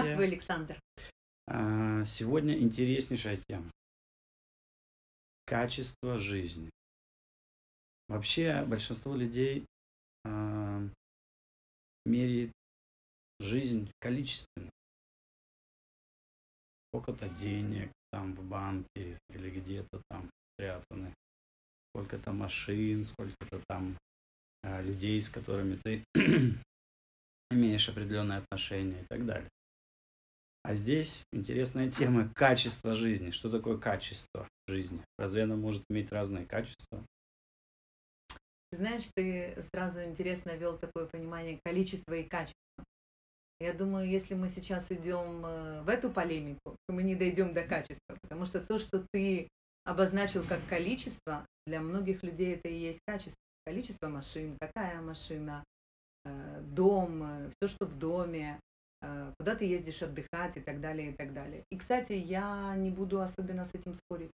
Здравствуй, Александр. А, сегодня интереснейшая тема. Качество жизни. Вообще большинство людей э, меряет жизнь количественно. Сколько-то денег там в банке или где-то там спрятаны, сколько-то машин, сколько-то там э, людей, с которыми ты имеешь определенные отношения и так далее. А здесь интересная тема качество жизни. Что такое качество жизни? Разве оно может иметь разные качества? Знаешь, ты сразу интересно вел такое понимание количества и качества. Я думаю, если мы сейчас уйдем э, в эту полемику, то мы не дойдем до качества, потому что то, что ты обозначил как количество, для многих людей это и есть качество. Количество машин, какая машина, э, дом, э, все, что в доме, куда ты ездишь отдыхать и так далее, и так далее. И, кстати, я не буду особенно с этим спорить.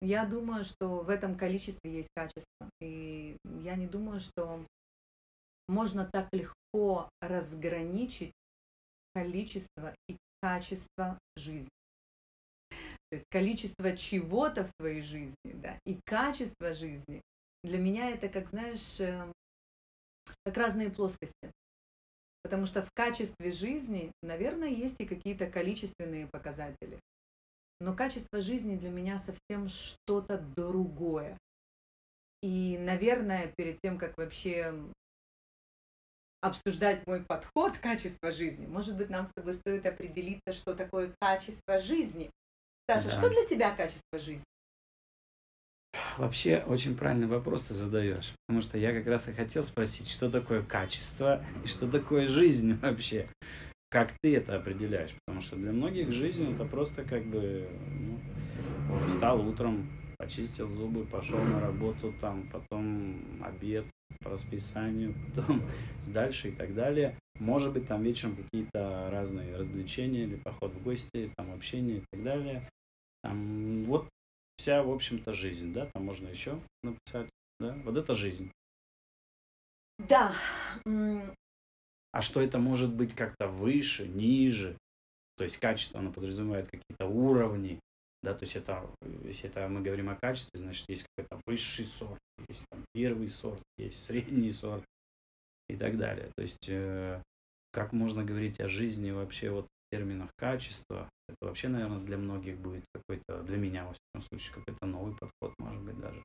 Я думаю, что в этом количестве есть качество. И я не думаю, что можно так легко разграничить количество и качество жизни. То есть количество чего-то в твоей жизни, да, и качество жизни. Для меня это, как знаешь, эм, как разные плоскости. Потому что в качестве жизни, наверное, есть и какие-то количественные показатели. Но качество жизни для меня совсем что-то другое. И, наверное, перед тем, как вообще обсуждать мой подход к качеству жизни, может быть, нам с тобой стоит определиться, что такое качество жизни. Саша, да. что для тебя качество жизни? Вообще очень правильный вопрос ты задаешь, потому что я как раз и хотел спросить, что такое качество и что такое жизнь вообще. Как ты это определяешь? Потому что для многих жизнь это просто как бы ну, встал утром, почистил зубы, пошел на работу, там, потом обед по расписанию, потом дальше и так далее. Может быть, там вечером какие-то разные развлечения или поход в гости, там общение и так далее. Там, вот вся, в общем-то, жизнь, да, там можно еще написать, да, вот это жизнь. Да. А что это может быть как-то выше, ниже? То есть качество, оно подразумевает какие-то уровни, да, то есть это, если это мы говорим о качестве, значит, есть какой-то высший сорт, есть там первый сорт, есть средний сорт и так далее. То есть э, как можно говорить о жизни вообще вот терминах качества, это вообще, наверное, для многих будет какой-то, для меня, во всяком случае, какой-то новый подход, может быть, даже.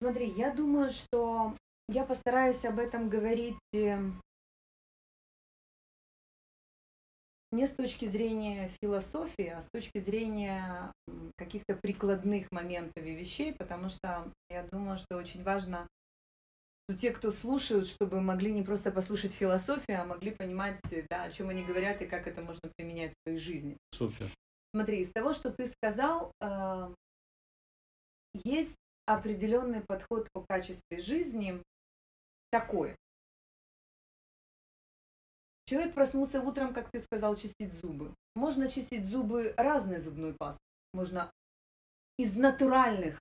Смотри, я думаю, что я постараюсь об этом говорить э, не с точки зрения философии, а с точки зрения каких-то прикладных моментов и вещей, потому что я думаю, что очень важно те, кто слушают, чтобы могли не просто послушать философию, а могли понимать, да, о чем они говорят и как это можно применять в своей жизни. Супер. Смотри, из того, что ты сказал, э, есть определенный подход о качестве жизни такой. Человек проснулся утром, как ты сказал, чистить зубы. Можно чистить зубы разной зубной пастой. Можно из натуральных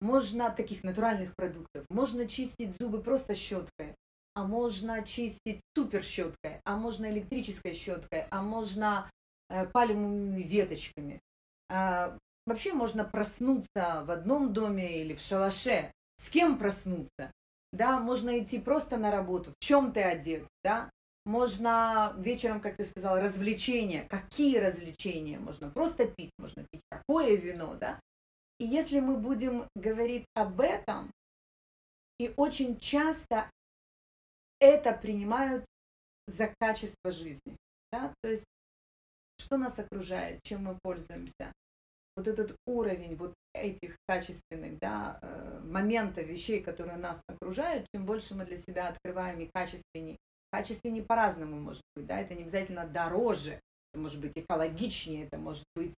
можно таких натуральных продуктов. Можно чистить зубы просто щеткой, а можно чистить супер щеткой, а можно электрической щеткой, а можно э, пальмовыми веточками. А, вообще можно проснуться в одном доме или в шалаше. С кем проснуться? Да, можно идти просто на работу. В чем ты одет? Да? Можно вечером, как ты сказал, развлечения. Какие развлечения? Можно просто пить, можно пить какое вино, да? И если мы будем говорить об этом, и очень часто это принимают за качество жизни, да, то есть что нас окружает, чем мы пользуемся, вот этот уровень вот этих качественных да, э, моментов, вещей, которые нас окружают, чем больше мы для себя открываем и качественнее. Качественнее по-разному может быть, да, это не обязательно дороже, это может быть экологичнее, это может быть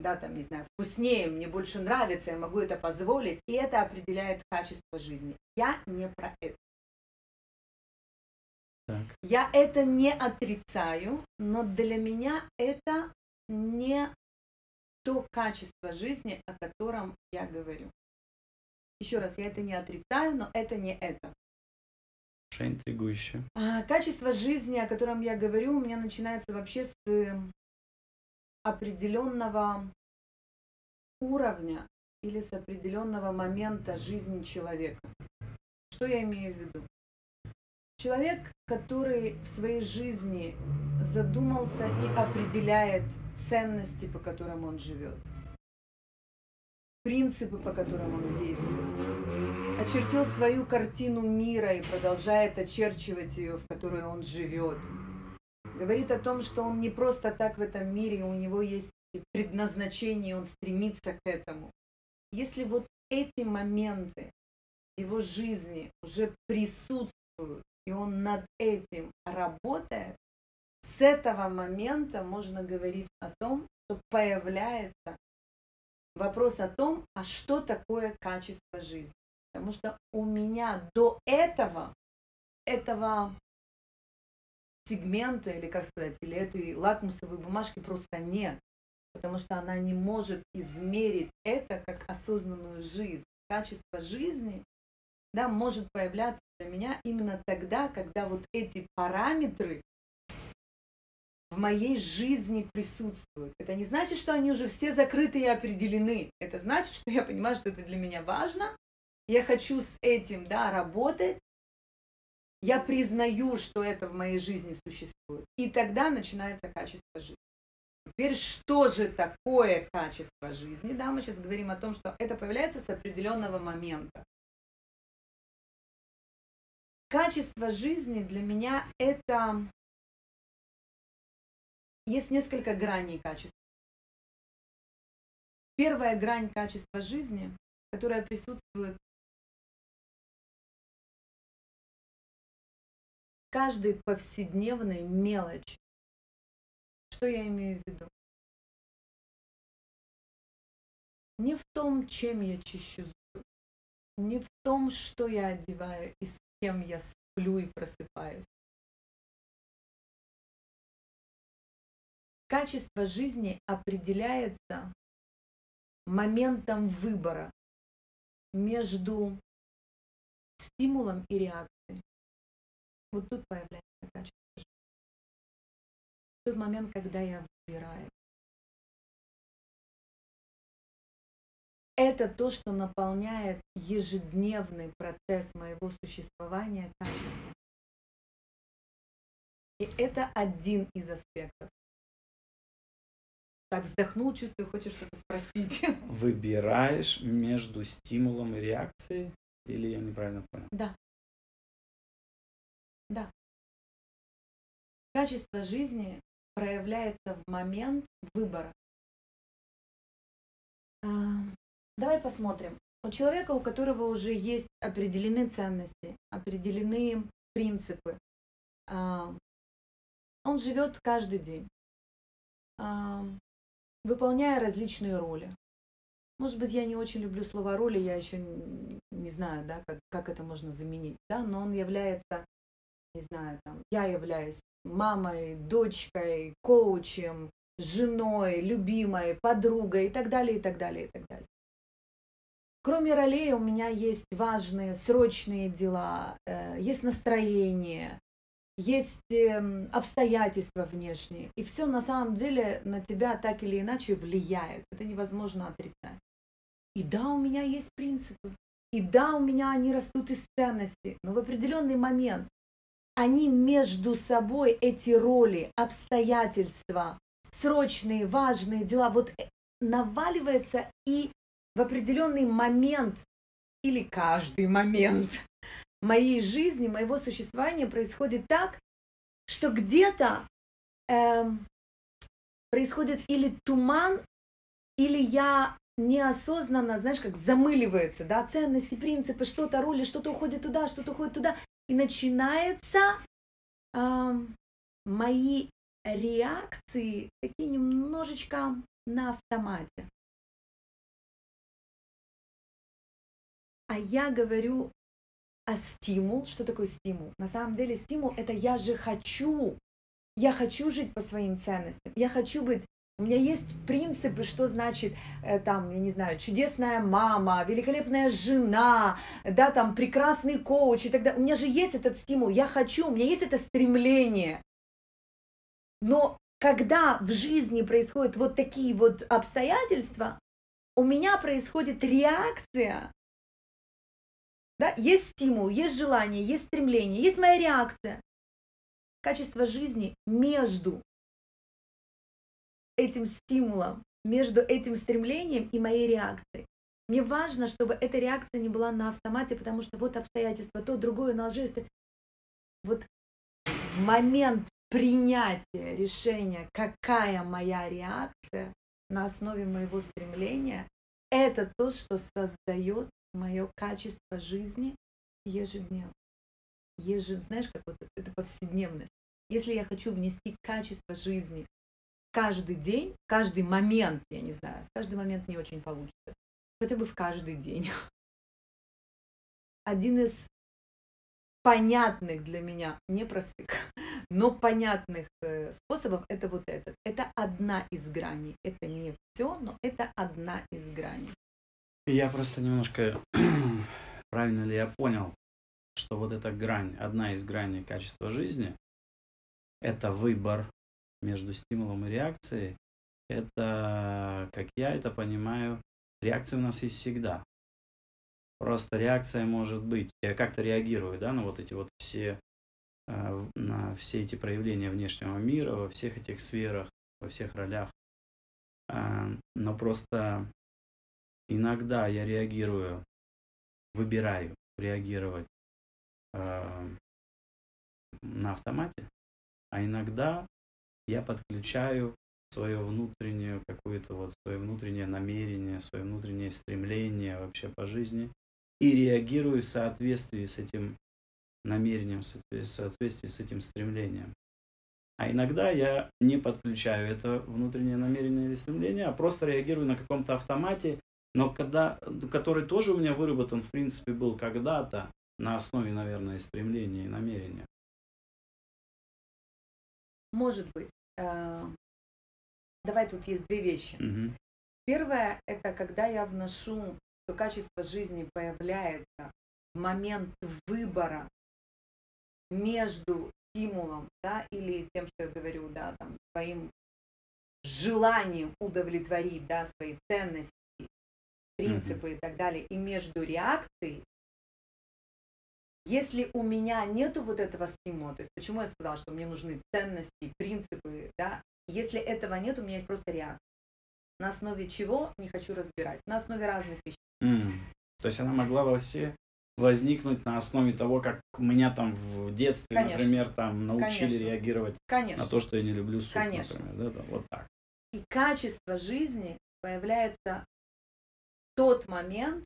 да, там, не знаю, вкуснее, мне больше нравится, я могу это позволить, и это определяет качество жизни. Я не про это. Так. Я это не отрицаю, но для меня это не то качество жизни, о котором я говорю. Еще раз, я это не отрицаю, но это не это. Уже интригующе. А, Качество жизни, о котором я говорю, у меня начинается вообще с э, определенного уровня или с определенного момента жизни человека. Что я имею в виду? Человек, который в своей жизни задумался и определяет ценности, по которым он живет, принципы, по которым он действует, очертил свою картину мира и продолжает очерчивать ее, в которой он живет, говорит о том, что он не просто так в этом мире, у него есть предназначение, он стремится к этому. Если вот эти моменты его жизни уже присутствуют, и он над этим работает, с этого момента можно говорить о том, что появляется вопрос о том, а что такое качество жизни. Потому что у меня до этого, этого сегмента, или как сказать, или этой лакмусовой бумажки просто нет. Потому что она не может измерить это как осознанную жизнь. Качество жизни да, может появляться для меня именно тогда, когда вот эти параметры в моей жизни присутствуют. Это не значит, что они уже все закрыты и определены. Это значит, что я понимаю, что это для меня важно. Я хочу с этим да, работать. Я признаю, что это в моей жизни существует. И тогда начинается качество жизни. Теперь, что же такое качество жизни? Да, мы сейчас говорим о том, что это появляется с определенного момента. Качество жизни для меня это... Есть несколько граней качества. Первая грань качества жизни, которая присутствует каждой повседневной мелочи. Что я имею в виду? Не в том, чем я чищу зубы, не в том, что я одеваю и с кем я сплю и просыпаюсь. Качество жизни определяется моментом выбора между стимулом и реакцией. Вот тут появляется качество жизни. Тот момент, когда я выбираю. это то, что наполняет ежедневный процесс моего существования качеством. И это один из аспектов. Так, вздохнул, чувствую, хочешь что-то спросить. Выбираешь между стимулом и реакцией? Или я неправильно понял? Да. Да. Качество жизни проявляется в момент выбора. Давай посмотрим. У человека, у которого уже есть определены ценности, определены принципы, а, он живет каждый день, а, выполняя различные роли. Может быть, я не очень люблю слово роли, я еще не знаю, да, как, как это можно заменить, да, но он является, не знаю, там, я являюсь мамой, дочкой, коучем, женой, любимой, подругой и так далее, и так далее, и так далее. Кроме ролей у меня есть важные, срочные дела, э, есть настроение, есть эм, обстоятельства внешние. И все на самом деле на тебя так или иначе влияет. Это невозможно отрицать. И да, у меня есть принципы. И да, у меня они растут из ценности. Но в определенный момент они между собой, эти роли, обстоятельства, срочные, важные дела, вот э, наваливается и в определенный момент или каждый момент моей жизни, моего существования происходит так, что где-то э, происходит или туман, или я неосознанно, знаешь, как замыливается, да, ценности, принципы, что-то, роли, что-то уходит туда, что-то уходит туда, и начинается э, мои реакции такие немножечко на автомате. А я говорю о стимул. Что такое стимул? На самом деле стимул – это я же хочу. Я хочу жить по своим ценностям. Я хочу быть У меня есть принципы, что значит э, там, я не знаю, чудесная мама, великолепная жена, да, там прекрасный коуч и так далее. У меня же есть этот стимул, я хочу, у меня есть это стремление. Но когда в жизни происходят вот такие вот обстоятельства, у меня происходит реакция. Да? Есть стимул, есть желание, есть стремление, есть моя реакция. Качество жизни между этим стимулом, между этим стремлением и моей реакцией. Мне важно, чтобы эта реакция не была на автомате, потому что вот обстоятельства, то, другое, наложилось. Вот момент принятия решения, какая моя реакция на основе моего стремления, это то, что создает мое качество жизни ежедневно. Ежед, знаешь, как вот это повседневность. Если я хочу внести качество жизни каждый день, каждый момент, я не знаю, каждый момент не очень получится, хотя бы в каждый день. Один из понятных для меня, непростых, но понятных э, способов это вот этот. Это одна из граней. Это не все, но это одна из граней. Я просто немножко, правильно ли я понял, что вот эта грань, одна из граней качества жизни, это выбор между стимулом и реакцией, это, как я это понимаю, реакция у нас есть всегда. Просто реакция может быть, я как-то реагирую, да, на вот эти вот все, э, на все эти проявления внешнего мира, во всех этих сферах, во всех ролях. А, но просто иногда я реагирую, выбираю реагировать э, на автомате, а иногда я подключаю свое внутреннее какое-то вот свое внутреннее намерение, свое внутреннее стремление вообще по жизни и реагирую в соответствии с этим намерением, в соответствии с этим стремлением. А иногда я не подключаю это внутреннее намерение или стремление, а просто реагирую на каком-то автомате, но когда, который тоже у меня выработан, в принципе, был когда-то на основе, наверное, стремления и намерения. Может быть. Э, давай тут есть две вещи. Угу. Первое это когда я вношу, что качество жизни появляется в момент выбора между стимулом, да, или тем, что я говорю, да, там, своим желанием удовлетворить, да, свои ценности, принципы mm-hmm. и так далее, и между реакцией, если у меня нету вот этого стимула, то есть почему я сказала, что мне нужны ценности, принципы, да, если этого нет, у меня есть просто реакция. На основе чего не хочу разбирать, на основе разных вещей. Mm. То есть она могла во все возникнуть на основе того, как меня там в детстве, Конечно. например, там научили Конечно. реагировать Конечно. на то, что я не люблю суп, Конечно. например, да, вот так. И качество жизни появляется тот момент,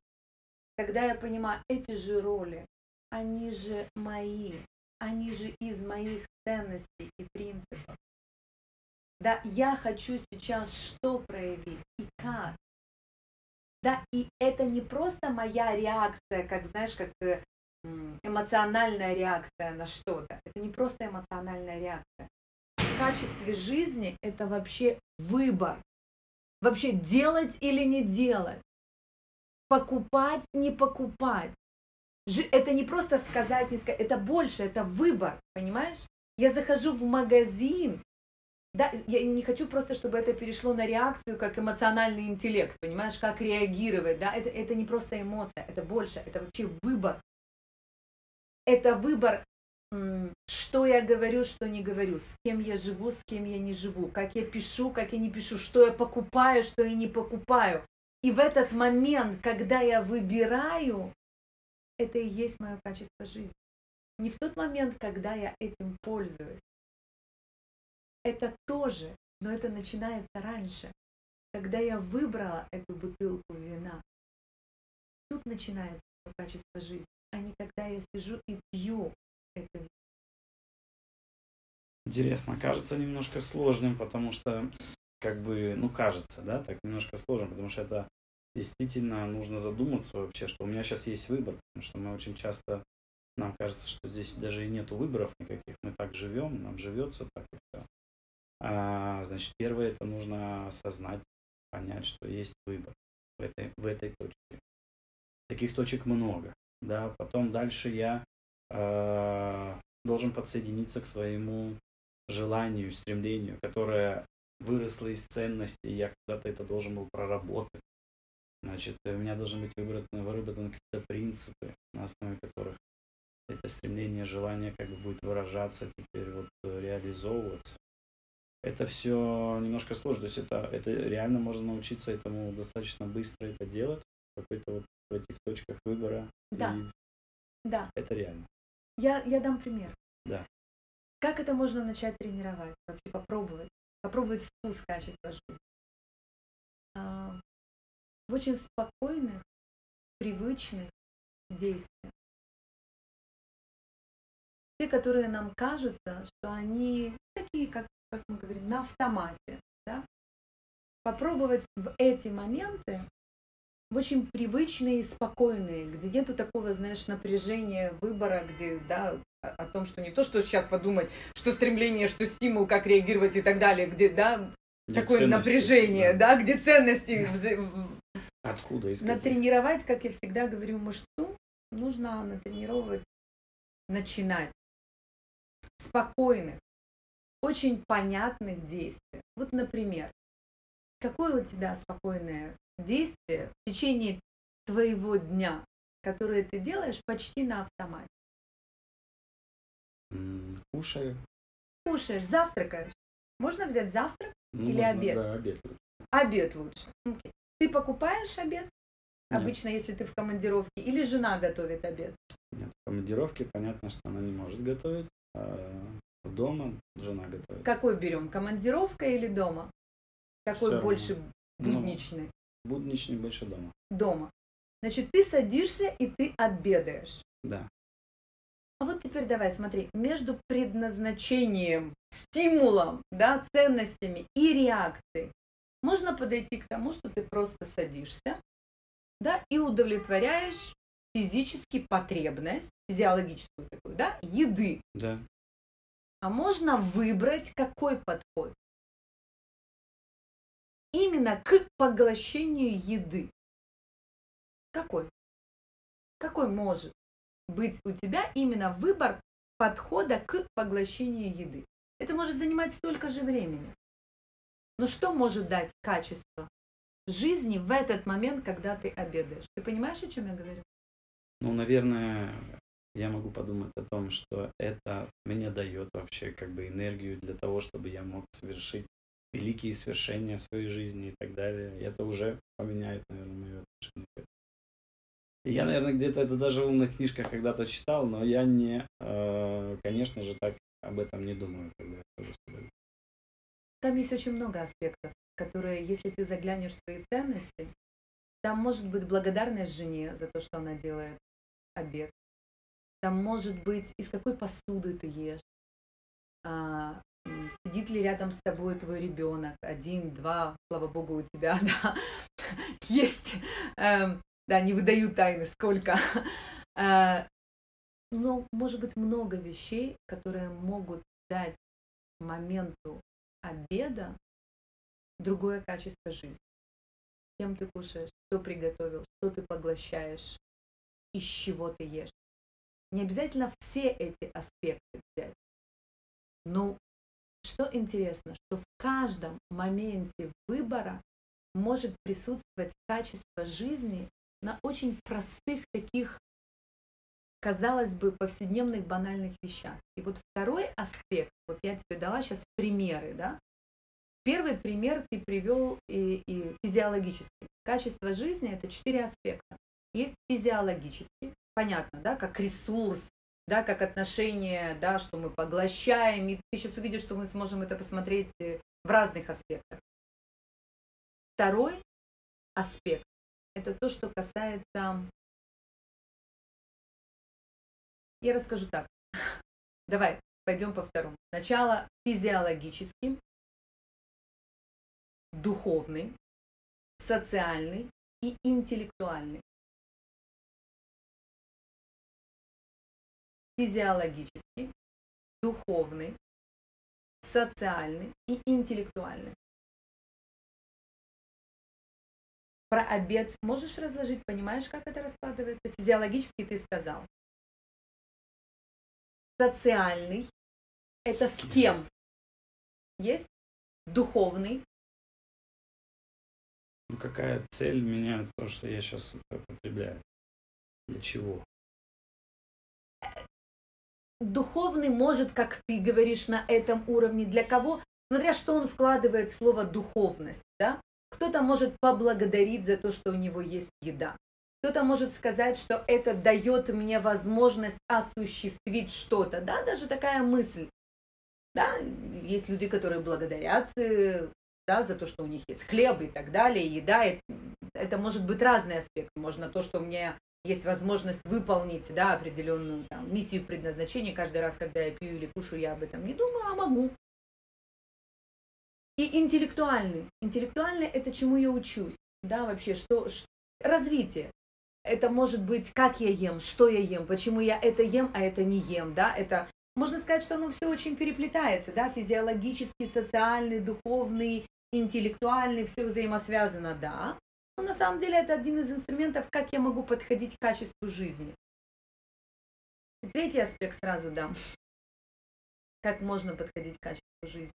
когда я понимаю, эти же роли, они же мои, они же из моих ценностей и принципов. Да, я хочу сейчас что проявить и как. Да, и это не просто моя реакция, как, знаешь, как э, эмоциональная реакция на что-то. Это не просто эмоциональная реакция. В качестве жизни это вообще выбор. Вообще делать или не делать покупать, не покупать. Это не просто сказать, не сказать, это больше, это выбор, понимаешь? Я захожу в магазин, да, я не хочу просто, чтобы это перешло на реакцию, как эмоциональный интеллект, понимаешь, как реагировать, да, это, это не просто эмоция, это больше, это вообще выбор. Это выбор, что я говорю, что не говорю, с кем я живу, с кем я не живу, как я пишу, как я не пишу, что я покупаю, что я не покупаю. И в этот момент, когда я выбираю, это и есть мое качество жизни. Не в тот момент, когда я этим пользуюсь. Это тоже, но это начинается раньше, когда я выбрала эту бутылку вина. Тут начинается качество жизни, а не когда я сижу и пью это вино. Интересно, кажется немножко сложным, потому что как бы, ну, кажется, да, так немножко сложно, потому что это действительно нужно задуматься вообще, что у меня сейчас есть выбор, потому что мы очень часто, нам кажется, что здесь даже и нету выборов никаких, мы так живем, нам живется так и все. А, значит, первое это нужно осознать, понять, что есть выбор в этой, в этой точке. Таких точек много. Да? Потом дальше я э, должен подсоединиться к своему желанию, стремлению, которое выросло из ценностей, я когда-то это должен был проработать. Значит, у меня должны быть выработаны, выработаны какие-то принципы, на основе которых это стремление, желание как бы будет выражаться, теперь вот э, реализовываться. Это все немножко сложно, то есть это, это реально можно научиться этому достаточно быстро это делать, какой-то вот в этих точках выбора. Да. И Да, это реально. я, я дам пример. Да. Как это можно начать тренировать? Вообще попробовать. Попробовать вкус качества жизни. В очень спокойных, привычных действиях. Те, которые нам кажутся, что они такие, как, как мы говорим, на автомате. Да? Попробовать в эти моменты в очень привычные и спокойные, где нету такого, знаешь, напряжения выбора, где, да, о том, что не то, что сейчас подумать, что стремление, что стимул, как реагировать и так далее, где, да, Нет такое ценности, напряжение, да. где ценности. Откуда? Каких? Натренировать, как я всегда говорю, мышцу, нужно натренировать, начинать спокойных, очень понятных действий. Вот, например, какое у тебя спокойное действие в течение твоего дня, которое ты делаешь почти на автомате? Кушаю. Кушаешь, завтракаешь. Можно взять завтрак, Ну, Или можно, обед? Да, обед. обед лучше. Окей. Ты покупаешь обед? Нет. Обычно, если ты в командировке, или жена готовит обед. Нет, в командировке понятно, что она не может готовить. а дома жена готовит. Какой берем, командировка или дома? Какой равно. больше Ну. будничный? Будничный больше дома. Дома. Значит, ты садишься и ты обедаешь. Да. А вот теперь давай, смотри, между предназначением, стимулом, да, ценностями и реакцией можно подойти к тому, что ты просто садишься, да, и удовлетворяешь физически потребность, физиологическую такую, да, еды. Да. А можно выбрать какой подход? Именно к поглощению еды. Какой? Какой может быть у тебя именно выбор подхода к поглощению еды? Это может занимать столько же времени. Но что может дать качество жизни в этот момент, когда ты обедаешь? Ты понимаешь, о чем я говорю? Ну, наверное, я могу подумать о том, что это мне дает вообще как бы энергию для того, чтобы я мог совершить великие свершения в своей жизни и так далее. И это уже поменяет, наверное, мое отношение я, наверное, где-то это даже в умных книжках когда-то читал, но я не, э, конечно же, так об этом не думаю, когда я тоже с тобой. Там есть очень много аспектов, которые, если ты заглянешь в свои ценности, там может быть благодарность жене за то, что она делает обед. Там может быть, из какой посуды ты ешь. А, сидит ли рядом с тобой твой ребенок, один, два, слава богу, у тебя, да, есть, эм, да, не выдаю тайны, сколько. А, Но может быть много вещей, которые могут дать моменту обеда другое качество жизни. Чем ты кушаешь, что приготовил, что ты поглощаешь, из чего ты ешь. Не обязательно все эти аспекты взять. Но что интересно, что в каждом моменте выбора может присутствовать качество жизни на очень простых таких, казалось бы, повседневных банальных вещах. И вот второй аспект, вот я тебе дала сейчас примеры, да, Первый пример ты привел и, и физиологический. Качество жизни это четыре аспекта. Есть физиологический, понятно, да, как ресурс, да, как отношение, да, что мы поглощаем. И ты сейчас увидишь, что мы сможем это посмотреть э, в разных аспектах. Второй аспект это то, что касается. Я расскажу так. Давай, пойдем по второму. Сначала физиологический, духовный, социальный и интеллектуальный. Физиологический, духовный, социальный и интеллектуальный. Про обед можешь разложить, понимаешь, как это раскладывается? Физиологически ты сказал. Социальный – это с С кем? кем? Есть? Духовный Ну какая цель меня, то, что я сейчас употребляю? Для чего? духовный может, как ты говоришь, на этом уровне. Для кого? Смотря что он вкладывает в слово духовность, да? Кто-то может поблагодарить за то, что у него есть еда. Кто-то может сказать, что это дает мне возможность осуществить что-то. Да, даже такая мысль. Да, есть люди, которые благодарят э, да, за то, что у них есть хлеб и так далее, еда. Это, это может быть разный аспект. Можно то, что у меня есть возможность выполнить да, определенную там, миссию предназначения. Каждый раз, когда я пью или кушаю, я об этом не думаю, а могу. И интеллектуальный. Интеллектуальный – это чему я учусь. Да, вообще, что, ш- развитие. Это может быть, как я ем, что я ем, почему я это ем, а это не ем, да, это, можно сказать, что оно все очень переплетается, да, физиологический, социальный, духовный, интеллектуальный, все взаимосвязано, да, но на самом деле это один из инструментов, как я могу подходить к качеству жизни. Третий аспект сразу дам. Как можно подходить к качеству жизни?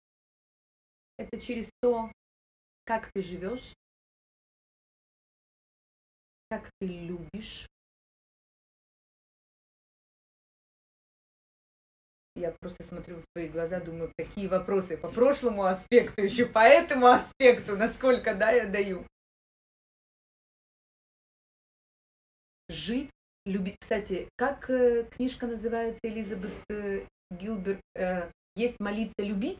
Это через то, как ты живешь, как ты любишь. Я просто смотрю в твои глаза, думаю, какие вопросы по прошлому аспекту, еще по этому аспекту, насколько, да, я даю. Жить, любить. Кстати, как э, книжка называется Элизабет э, Гилберт? э, Есть молиться, любить?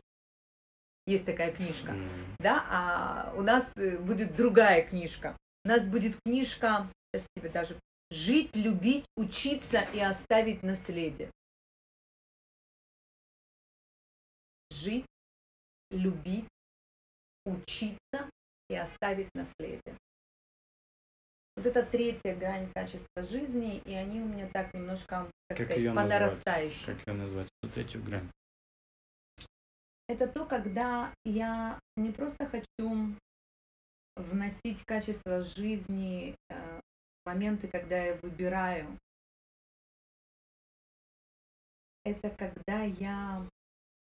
Есть такая книжка М, да, а у нас э, будет другая книжка. У нас будет книжка, сейчас тебе даже жить, любить, учиться и оставить наследие. Жить, любить, учиться и оставить наследие. Вот это третья грань качества жизни, и они у меня так немножко, как, Как сказать, ее по назвать? Как ее назвать? Вот третью грань. Это то, когда я не просто хочу вносить качество жизни э, в моменты, когда я выбираю. Это когда я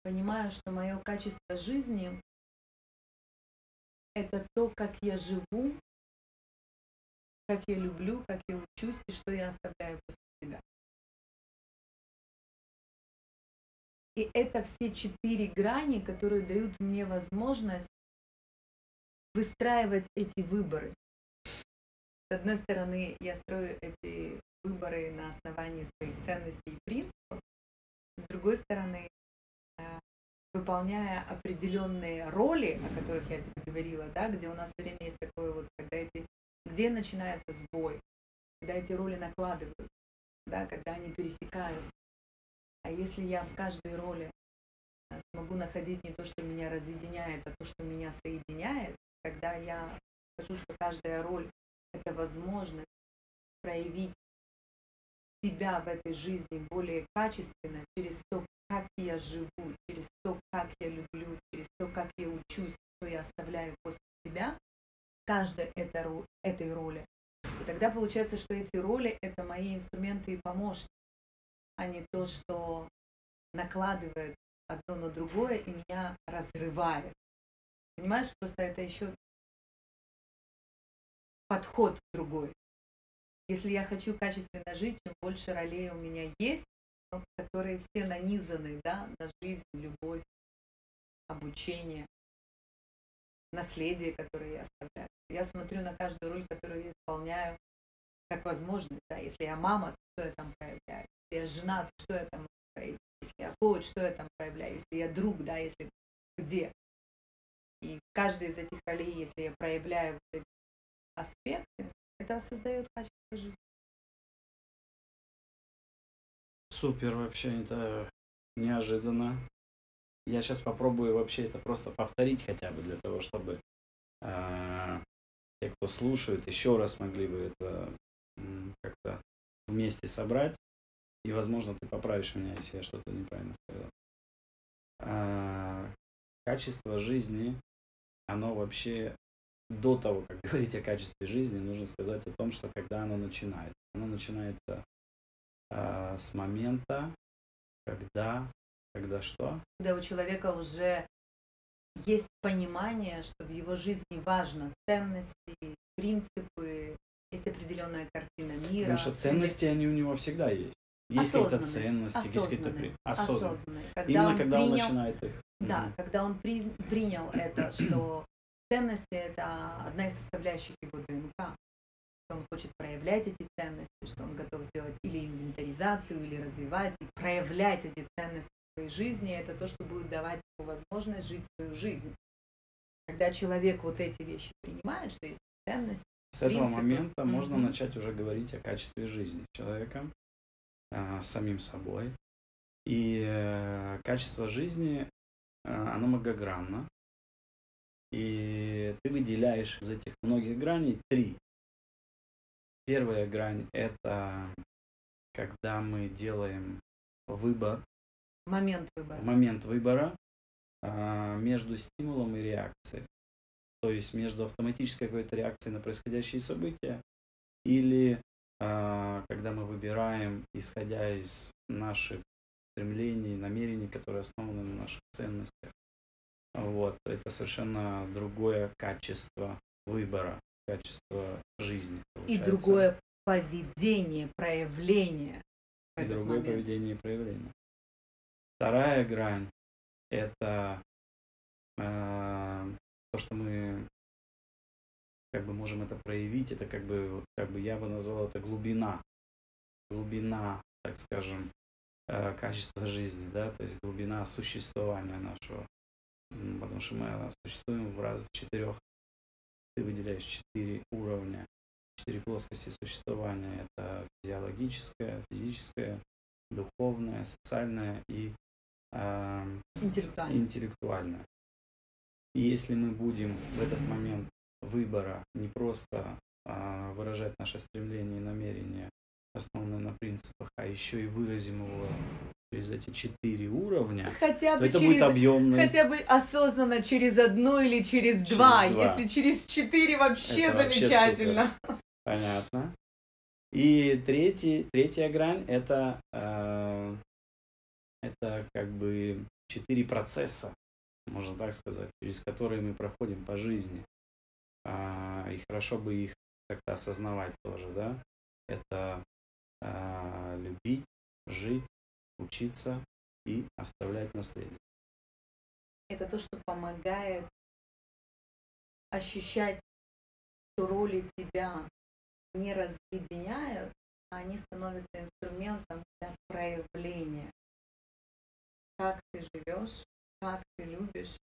понимаю, что мое качество жизни это то, как я живу, как я люблю, как я учусь и что я оставляю после себя. И это все четыре грани, которые дают мне возможность выстраивать эти выборы. С одной стороны, я строю эти выборы на основании своих ценностей и принципов. С другой стороны, э, выполняя определенные роли, о которых я тебе говорила, да, где у нас все время есть такое вот, когда эти, где начинается сбой, когда эти роли накладывают, да, когда они пересекаются. А если я в каждой роли э, смогу находить не то, что меня разъединяет, а то, что меня соединяет, когда я скажу, что каждая роль – это возможность проявить себя в этой жизни более качественно через то, как я живу, через то, как я люблю, через то, как я учусь, что я оставляю после себя, каждой этой, ро- этой роли. И тогда получается, что эти роли – это мои инструменты и помощники, а не то, что накладывает одно на другое и меня разрывает. Понимаешь, просто это еще подход другой. Если я хочу качественно жить, чем больше ролей у меня есть, которые все нанизаны да, на жизнь, любовь, обучение, наследие, которое я оставляю. Я смотрю на каждую роль, которую я исполняю, как возможность. Да? Если я мама, то я там проявляю? Я жена, то что я там проявляю? Если я коуч, что я там проявляю? Если я друг, да, если где? И каждый из этих ролей, если я проявляю вот эти аспекты, это создает качество жизни. Супер вообще, это неожиданно. Я сейчас попробую вообще это просто повторить хотя бы для того, чтобы а, те, кто слушают, еще раз могли бы это как-то вместе собрать. И, возможно, ты поправишь меня, если я что-то неправильно сказал. А, качество жизни, оно вообще до того, как говорить о качестве жизни, нужно сказать о том, что когда оно начинается. Оно начинается э, с момента, когда, когда что? Когда у человека уже есть понимание, что в его жизни важно ценности, принципы, есть определенная картина мира. Потому что ценности, они у него всегда есть. Есть какие-то ценности, есть какие-то при... осознанные. осознанные. Когда Именно он когда он принял, начинает их. да, Мгм. когда он приз- принял это, что ценности это одна из составляющих его ДНК, что он хочет проявлять эти ценности, что он готов сделать или инвентаризацию, или развивать и проявлять эти ценности в своей жизни, это то, что будет давать ему возможность жить свою жизнь. Когда человек вот эти вещи принимает, что есть ценности, С этого принципы. момента можно Мгм. начать уже говорить о качестве жизни человека, самим собой. И э, качество жизни, а, оно многогранно. И ты выделяешь из этих многих граней три. Первая грань – это когда мы делаем выбор, момент выбора. момент выбора между стимулом и реакцией. То есть между автоматической какой-то реакцией на происходящие события или когда мы выбираем, исходя из наших стремлений, намерений, которые основаны на наших ценностях. Вот, это совершенно другое качество выбора, качество жизни. И получается. другое поведение, проявление. и другое момент. поведение и проявление. Вторая грань – это э, то, что мы как бы можем это проявить, это как бы, как бы я бы назвал это глубина, глубина, так скажем, э, качества жизни, да, то есть глубина существования нашего, потому что мы существуем в раз в четырех, ты выделяешь четыре уровня, четыре плоскости существования, это физиологическое, физическое, духовное, социальное и а, Интеллектуально. интеллектуальное. И если мы будем в этот момент выбора не просто а, выражать наше стремление и намерение, основанное на принципах, а еще и выразим его через эти четыре уровня, Хотя бы это будет через объемный. Хотя бы осознанно через одно или через, Через два. два. Если через четыре вообще Это вообще замечательно. Понятно. И третий, третья грань это, э, это как бы четыре процесса, можно так сказать, через которые мы проходим по жизни. А, и хорошо бы их как-то осознавать тоже, да. Это а, любить, жить, учиться и оставлять наследие. Это то, что помогает ощущать, что роли тебя не разъединяют, а они становятся инструментом для проявления. Как ты живешь, как ты любишь,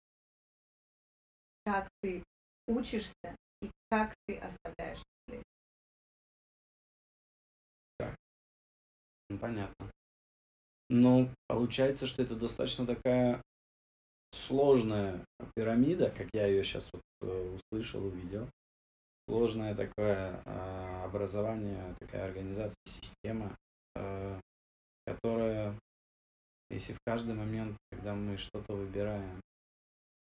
как ты учишься и как ты оставляешь наследие. Ну, понятно. Но получается, что это достаточно такая сложная пирамида, как я ее сейчас вот э, услышал, увидел. Сложное такое а, образование, такая организация, система, э, которая, если в каждый момент, когда мы что-то выбираем,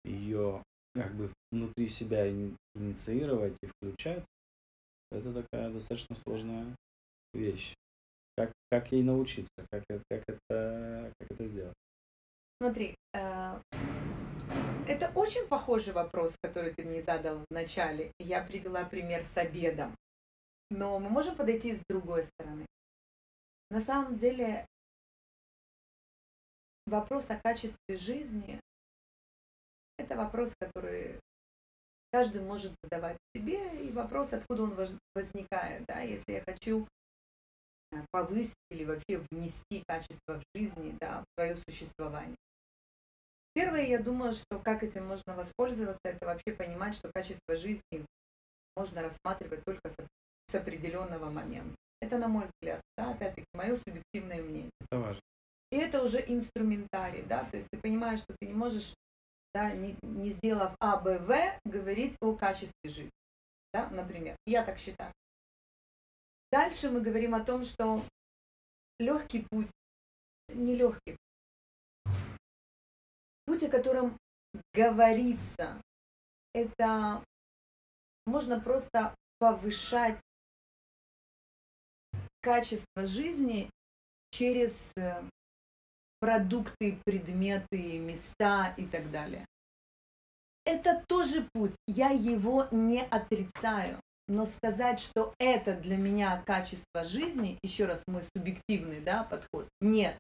ее как бы внутри себя ини- инициировать и включать, это такая достаточно сложная вещь. Как, как ей научиться? Как, это- как, это, как это сделать? Смотри, э, это очень похожий вопрос, который ты мне задал в начале. Я привела пример с обедом. Но мы можем подойти с другой стороны. На самом деле вопрос о качестве жизни – это вопрос, который каждый может задавать себе, и вопрос, откуда он воз- возникает. Да? Если я хочу э, повысить или вообще внести качество в жизни, да, в свое существование. Первое, я думаю, что как этим можно воспользоваться, это вообще понимать, что качество жизни можно рассматривать только с, с определенного момента. Это на мой взгляд, да, опять-таки, мое субъективное мнение. Это важно. И это уже инструментарий, да, то есть ты понимаешь, что ты не можешь, да, не, не сделав А, Б, В, говорить о качестве жизни, да, например. Я так считаю. Дальше мы говорим о том, что легкий путь, нелегкий путь, о котором говорится, это можно просто повышать качество жизни через э, продукты, предметы, места и так далее. Это тоже путь, я его не отрицаю. Но сказать, что это для меня качество жизни, еще раз мой субъективный да, подход, нет.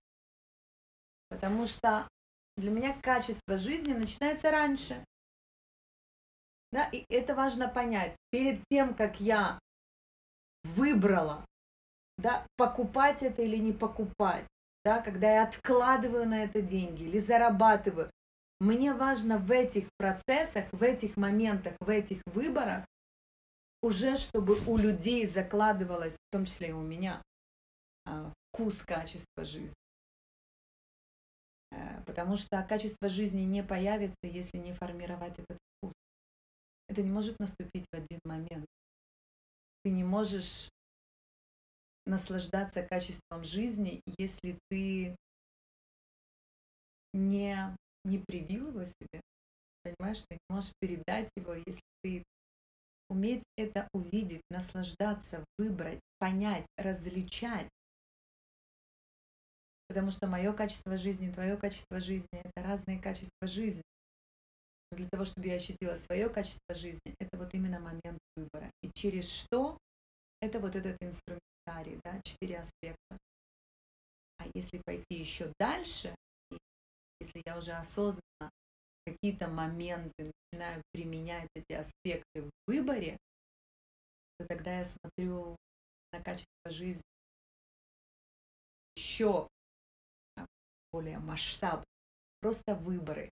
Потому что для меня качество жизни начинается раньше. Да, и это важно понять. Перед тем, как я выбрала, да, покупать это или не покупать, да, когда я откладываю на это деньги или зарабатываю, мне важно в этих процессах, в этих моментах, в этих выборах уже, чтобы у людей закладывалось, в том числе и у меня, а, вкус качества жизни. Э, потому что качество жизни не появится, если не формировать этот вкус. Это не может наступить в один момент. Ты не можешь наслаждаться качеством жизни, если ты не, не привил его себе. Понимаешь, ты не можешь передать его, если ты уметь это увидеть, наслаждаться, выбрать, понять, различать. Потому что мое качество жизни, твое качество жизни – это разные качества жизни. Но для того, чтобы я ощутила свое качество жизни, это вот именно момент выбора. И через что? Это вот этот инструментарий, да, четыре аспекта. А если пойти еще дальше, если я уже осознанно какие-то моменты начинаю применять эти аспекты в выборе, то тогда я смотрю на качество жизни еще более масштабно. Просто выборы.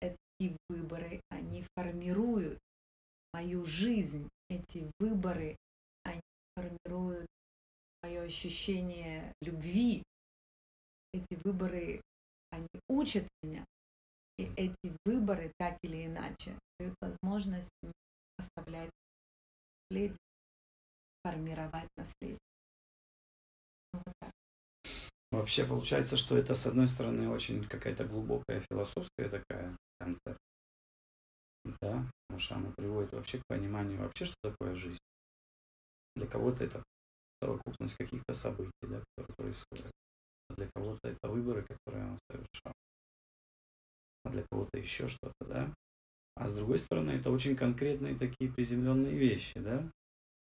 Эти выборы, они формируют мою жизнь. Эти выборы, они формируют мое ощущение любви. Эти выборы, они учат меня и эти выборы, так или иначе, дают возможность оставлять наследие, формировать наследие. Ну, вот так. Вообще получается, что это, с одной стороны, очень какая-то глубокая философская такая концепция. Да, потому что она приводит вообще к пониманию вообще, что такое жизнь. Для кого-то это совокупность каких-то событий, да, которые происходят. А для кого-то это выборы, которые он совершал а для кого-то еще что-то, да. А с другой стороны, это очень конкретные такие приземленные вещи, да.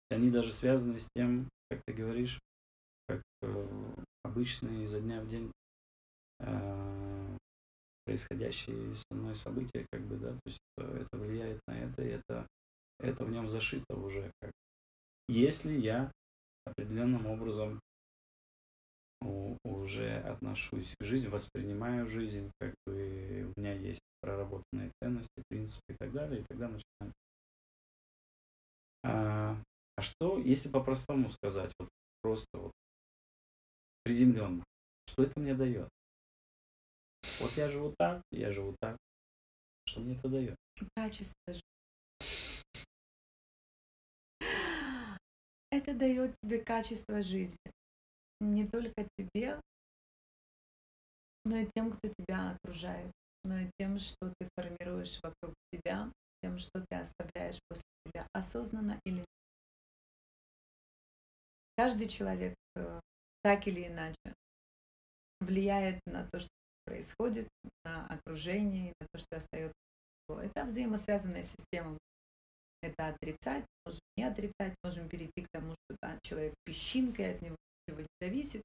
Они даже связаны с тем, как ты говоришь, как э, обычные изо дня в день э, происходящие со мной события, как бы, да, то есть э, это влияет на это, и это, это в нем зашито уже, как если я определенным образом уже отношусь к жизни, воспринимаю жизнь, как бы у меня есть проработанные ценности, принципы и так далее, и тогда начинается. А, а что, если по-простому сказать, вот просто вот приземленно, что это мне дает? Вот я живу так, я живу так. Что мне это дает? Качество жизни. Это дает тебе качество жизни не только тебе, но и тем, кто тебя окружает, но и тем, что ты формируешь вокруг себя, тем, что ты оставляешь после себя, осознанно или нет. Каждый человек э, так или иначе влияет на то, что происходит, на окружение, на то, что остается. Это взаимосвязанная система. Это отрицать, можем не отрицать, можем перейти к тому, что да, человек песчинкой от него не зависит.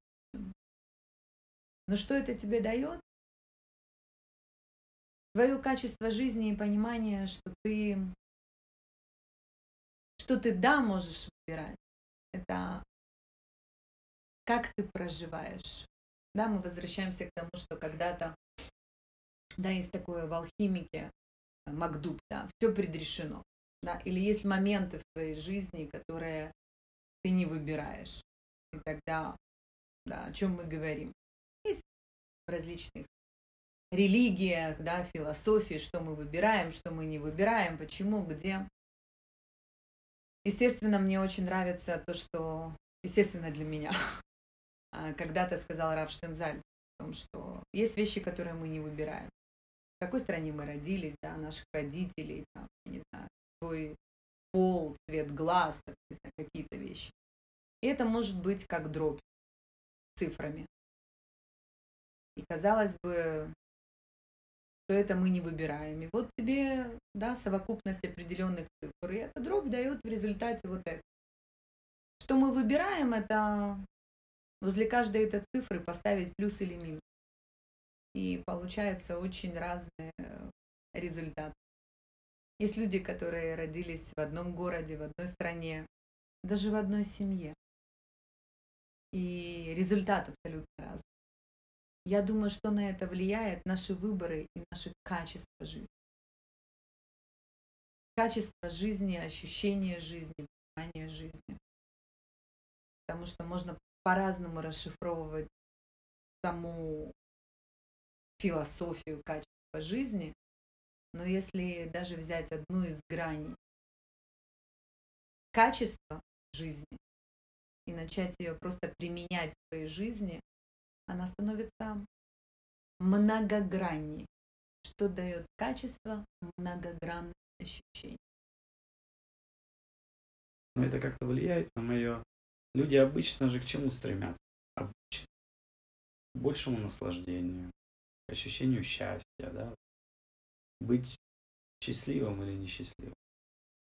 Но что это тебе дает? Твое качество жизни и понимание, что ты, что ты да можешь выбирать. Это как ты проживаешь. Да, мы возвращаемся к тому, что когда-то, да, есть такое в алхимике, Макдуб, да, все предрешено. Да, или есть моменты в твоей жизни, которые ты не выбираешь. И тогда, да, о чем мы говорим? Есть в различных религиях, да, философии, что мы выбираем, что мы не выбираем, почему, где. Естественно, мне очень нравится то, что, естественно, для меня, а, когда-то сказал Раф Штензаль, о том, что есть вещи, которые мы не выбираем. в какой стране мы родились, да, наших родителей, там, я не знаю, твой пол, цвет глаз, какие-то вещи. И это может быть как дробь цифрами. И казалось бы, что это мы не выбираем. И вот тебе, да, совокупность определенных цифр. И эта дробь дает в результате вот это. Что мы выбираем, это возле каждой этой цифры поставить плюс или минус. И получается очень разные результаты. Есть люди, которые родились в одном городе, в одной стране, даже в одной семье. И результат абсолютно разный. Я думаю, что на это влияет наши выборы и наше качество жизни. Качество жизни, ощущение жизни, понимание жизни. Потому что можно по-разному расшифровывать саму философию качества жизни, но если даже взять одну из граней качества жизни и начать ее просто применять в своей жизни, она становится многогранней, что дает качество многогранных ощущений. Но это как-то влияет на мое... Люди обычно же к чему стремятся? Обычно. К большему наслаждению, ощущению счастья, да? Быть счастливым или несчастливым.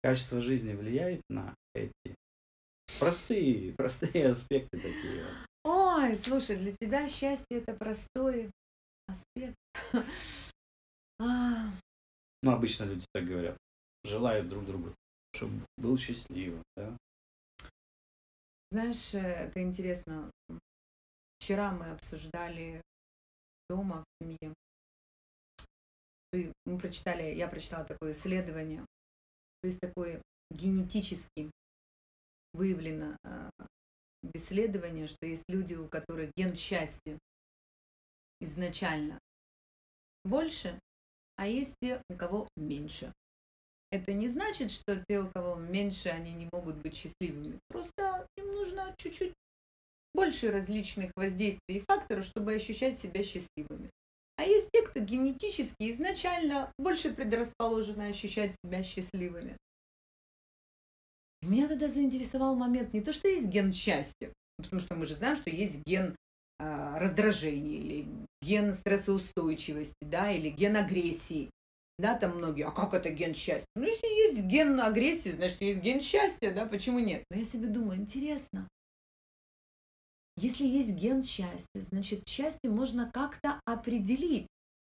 Качество жизни влияет на эти простые, простые аспекты такие. Ой, слушай, для тебя счастье это простой аспект. Ну, обычно люди так говорят. Желают друг другу, чтобы был счастливым, да? Знаешь, э, это интересно. Вчера мы обсуждали дома в семье. Мы прочитали, я прочитала такое исследование. То есть такое генетически выявлено а, исследование, что есть люди, у которых ген счастья изначально больше, а есть те, у кого меньше. Это не значит, что те, у кого меньше, они не могут быть счастливыми. Просто им нужно чуть-чуть больше различных воздействий и факторов, чтобы ощущать себя счастливыми. А есть те, кто генетически изначально больше предрасположены ощущать себя счастливыми. И меня тогда заинтересовал момент не то, что есть ген счастья, потому что мы же знаем, что есть ген э, раздражения или ген стрессоустойчивости, да, или ген агрессии. Да, там многие, а как это ген счастья? Ну, если есть ген агрессии, значит, есть ген счастья, да, почему нет? Но я себе думаю, интересно, если есть ген счастья, значит, счастье можно как-то определить.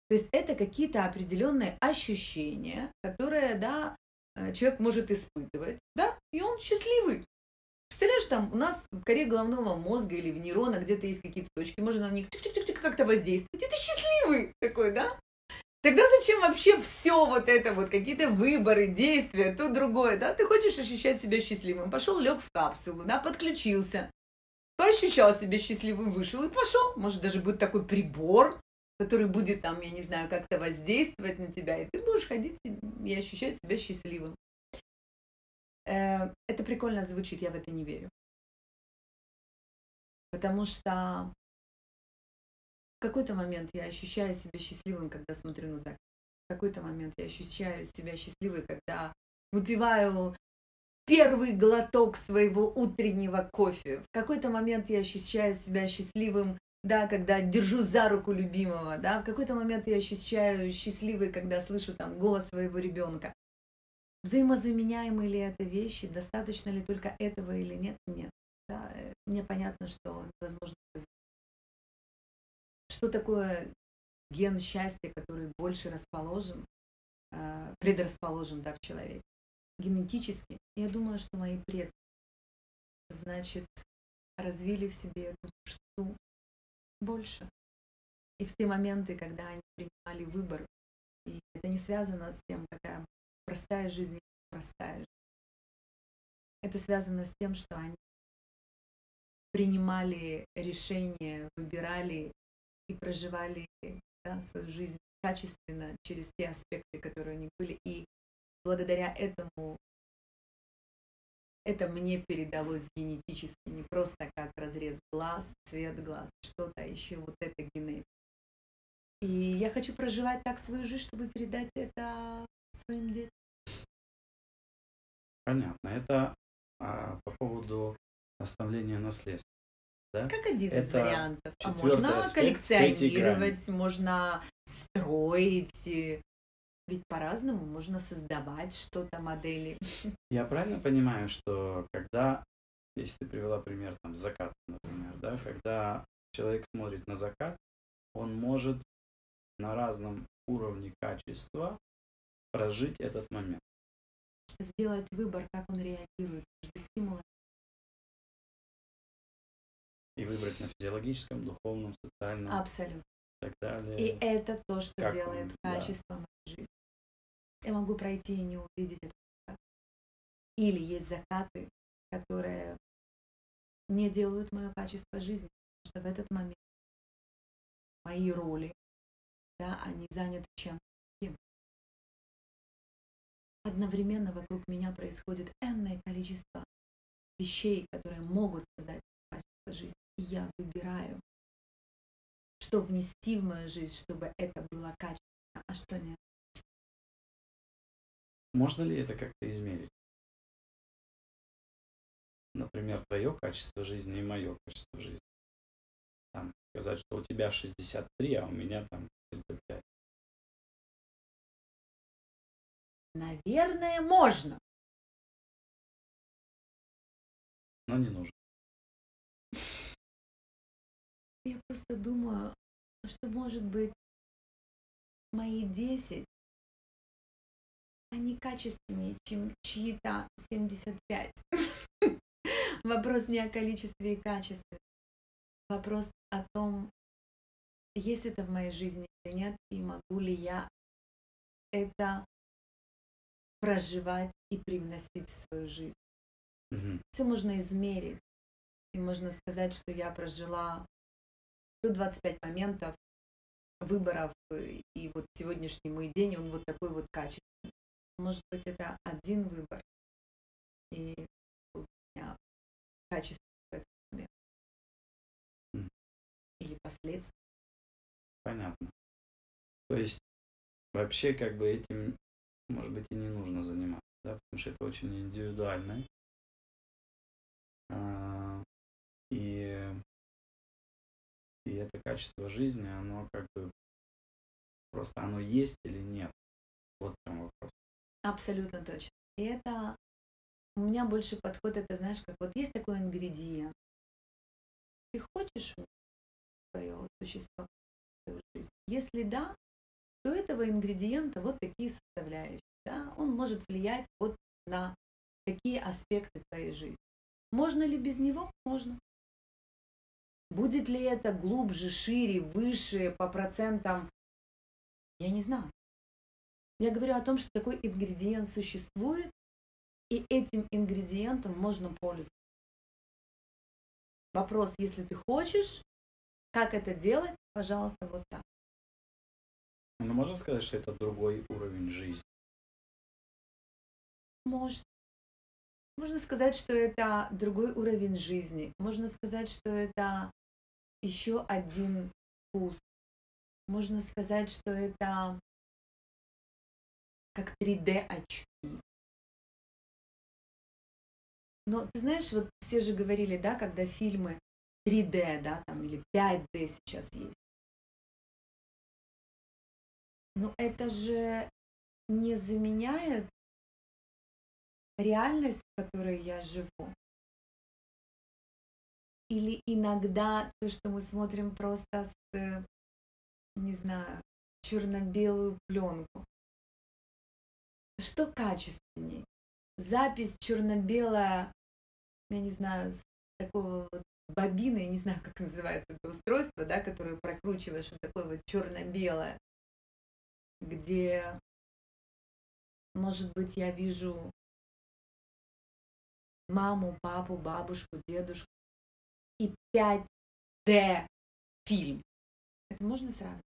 То есть это какие-то определенные ощущения, которые, да, Э, человек может испытывать, да, и он счастливый. Представляешь, там у нас в коре головного мозга или в нейронах где-то есть какие-то точки, можно на них чик-чик-чик как-то воздействовать. И ты счастливый такой, да? Тогда зачем вообще все вот это вот, какие-то выборы, действия, то другое, да? Ты хочешь ощущать себя счастливым. Пошел, лег в капсулу, да, подключился, поощущал себя счастливым, вышел и пошел. Может, даже будет такой прибор, который будет там, я не знаю, как-то воздействовать на тебя, и ты будешь ходить и ощущать себя счастливым. Э, это прикольно звучит, я в это не верю. Потому что в какой-то момент я ощущаю себя счастливым, когда смотрю на закат. В какой-то момент я ощущаю себя счастливой, когда выпиваю первый глоток своего утреннего кофе. В какой-то момент я ощущаю себя счастливым, да, когда держу за руку любимого, да, в какой-то момент я ощущаю счастливой, когда слышу там голос своего ребенка. Взаимозаменяемые ли это вещи, достаточно ли только этого или нет, нет. Да, э, мне понятно, что невозможно. Что такое ген счастья, который больше расположен, э, предрасположен да, в человеке? Генетически, я думаю, что мои предки, значит, развили в себе эту мечту больше. И в те моменты, когда они принимали выбор, и это не связано с тем, какая простая жизнь, простая жизнь. Это связано с тем, что они принимали решения, выбирали и проживали да, свою жизнь качественно через те аспекты, которые у них были. И благодаря этому это мне передалось генетически, не просто как разрез глаз, цвет глаз, что-то еще, вот это генетика. И я хочу проживать так свою жизнь, чтобы передать это своим детям. Понятно. Это а, по поводу оставления наследства. Да? Как один из Это вариантов. А можно коллекционировать, можно строить. Ведь по-разному можно создавать что-то, модели. Я правильно понимаю, что когда, если ты привела пример там закат, например, да, когда человек смотрит на закат, он может на разном уровне качества прожить этот момент. Сделать выбор, как он реагирует между стимулами. И выбрать на физиологическом, духовном, социальном Абсолютно. И так далее. И это то, что Как делает он, да. качество моей жизни. Я могу пройти и не увидеть этот закат. Или есть закаты, которые не делают мое качество жизни, потому что в этот момент мои роли, да, они заняты чем другим. Одновременно вокруг меня происходит энное количество вещей, которые могут создать качество жизни. И я выбираю, что внести в мою жизнь, чтобы это было качественно, а что нет. Можно ли это как-то измерить? Например, твое качество жизни и мое качество жизни. Там, сказать, что у тебя 63, а у меня там 35. Наверное, можно. Но не нужно. Я просто думаю, что, может быть, мои 10, они качественнее, чем чьи-то 75. Вопрос не о количестве и качестве. Вопрос о том, есть это в моей жизни или нет, и могу ли я это проживать и привносить в свою жизнь. Мгм. Все можно измерить. И можно сказать, что я прожила 125 моментов выборов, э, и вот сегодняшний мой день, он вот такой вот качественный. Может быть, это один выбор, и у меня качество в этот момент. Или последствия. Понятно. То есть вообще как бы этим, может быть, и не нужно заниматься, да, потому что это очень индивидуально. И это качество жизни, оно как бы просто оно есть или нет. Вот в чем вопрос. Абсолютно точно. И это у меня больше подход, это знаешь, как вот есть такой ингредиент. Ты хочешь свое существо в жизнь? Если да, то этого ингредиента вот такие составляющие. Да? Он может влиять вот на такие аспекты твоей жизни. Можно ли без него? Можно. Будет ли это глубже, шире, выше, по процентам? Я не знаю. Я говорю о том, что такой ингредиент существует, и этим ингредиентом можно пользоваться. Вопрос, если ты хочешь, как это делать, пожалуйста, вот так. Ну, можно сказать, что это другой уровень жизни. Можно. Можно сказать, что это другой уровень жизни. Можно сказать, что это еще один вкус. Можно сказать, что это как 3D очки. Но ты знаешь, вот все же говорили, да, когда фильмы 3D, да, там, или 5D сейчас есть. Но это же не заменяет реальность, в которой я живу. Или иногда то, что мы смотрим просто с, э, не знаю, черно-белую пленку. Что качественней? Запись черно-белая, я не знаю, с такого вот бобины, я не знаю, как называется это устройство, да, которое прокручиваешь, вот такое вот черно-белое, где, может быть, я вижу маму, папу, бабушку, дедушку и 5D фильм. Это можно сравнить?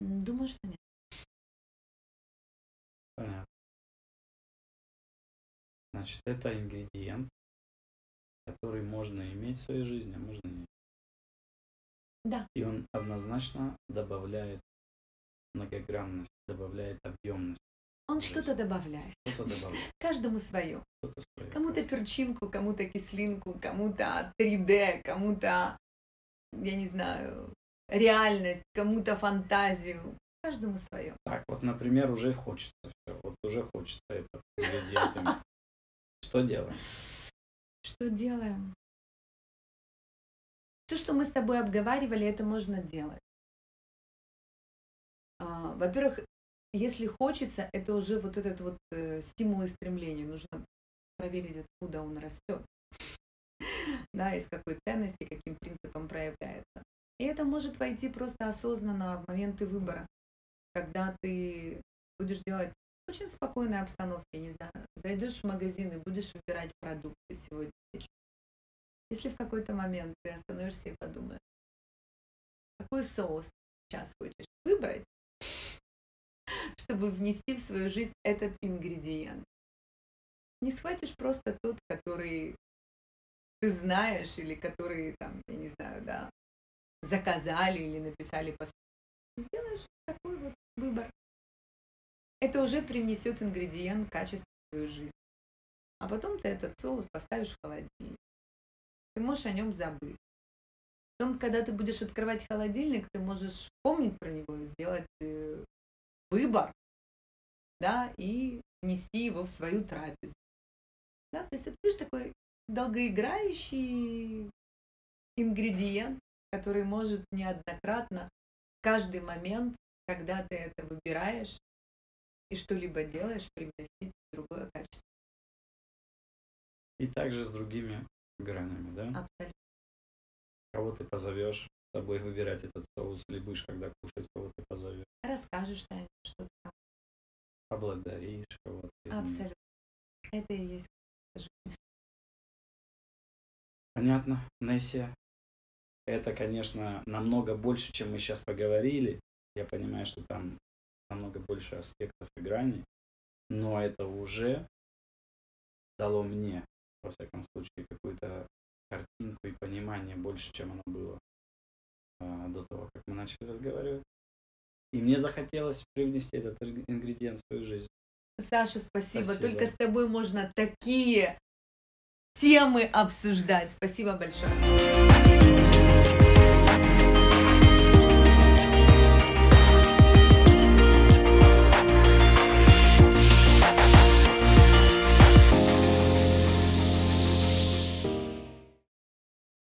Думаю, что нет. Понятно. Значит, это ингредиент, который можно иметь в своей жизни, а можно не. Да. И он однозначно добавляет многогранность, добавляет объемность. Он что-то добавляет. Что-то добавляет, Каждому свое. свое. Кому-то перчинку, кому-то кислинку, кому-то 3D, кому-то, я не знаю, реальность, кому-то фантазию. Каждому свое. Так, вот, например, уже хочется все. Вот уже хочется это. Что делаем? Что делаем? Все, что мы с тобой обговаривали, это можно делать. А, Во-первых, если хочется, это уже вот этот вот э, стимул и стремление. Нужно проверить, откуда он растет. Да, из какой ценности, каким принципом проявляется. И это может войти просто осознанно в моменты выбора, когда ты будешь делать в очень спокойной обстановке, не знаю, зайдешь в магазин и будешь выбирать продукты сегодня вечером. Если в какой-то момент ты остановишься и подумаешь, какой соус сейчас хочешь выбрать, чтобы внести в свою жизнь этот ингредиент. Не схватишь просто тот, который ты знаешь, или который, там, я не знаю, да, заказали или написали по Сделаешь такой вот выбор. Это уже привнесет ингредиент качества в твою жизнь. А потом ты этот соус поставишь в холодильник. Ты можешь о нем забыть. Потом, когда ты будешь открывать холодильник, ты можешь помнить про него и сделать э, выбор, да, и нести его в свою трапезу. Да, то есть это, видишь, такой долгоиграющий ингредиент, который может неоднократно каждый момент, когда ты это выбираешь и что-либо делаешь, привносить в другое качество. И также с другими гранями, да? Абсолютно. Кого ты позовешь собой выбирать этот соус, или будешь, когда кушать, кого ты позовешь. Расскажешь Таня, что ты Поблагодаришь кого-то. Абсолютно. Это и есть жизнь. Понятно, Нессия. Это, конечно, намного больше, чем мы сейчас поговорили. Я понимаю, что там намного больше аспектов и граней. Но это уже дало мне, во всяком случае, какую-то картинку и понимание больше, чем оно было до того, как мы начали разговаривать. И мне захотелось привнести этот ин- ингредиент в свою жизнь. Саша, спасибо. Спасибо. Только с тобой можно такие темы обсуждать. Спасибо большое.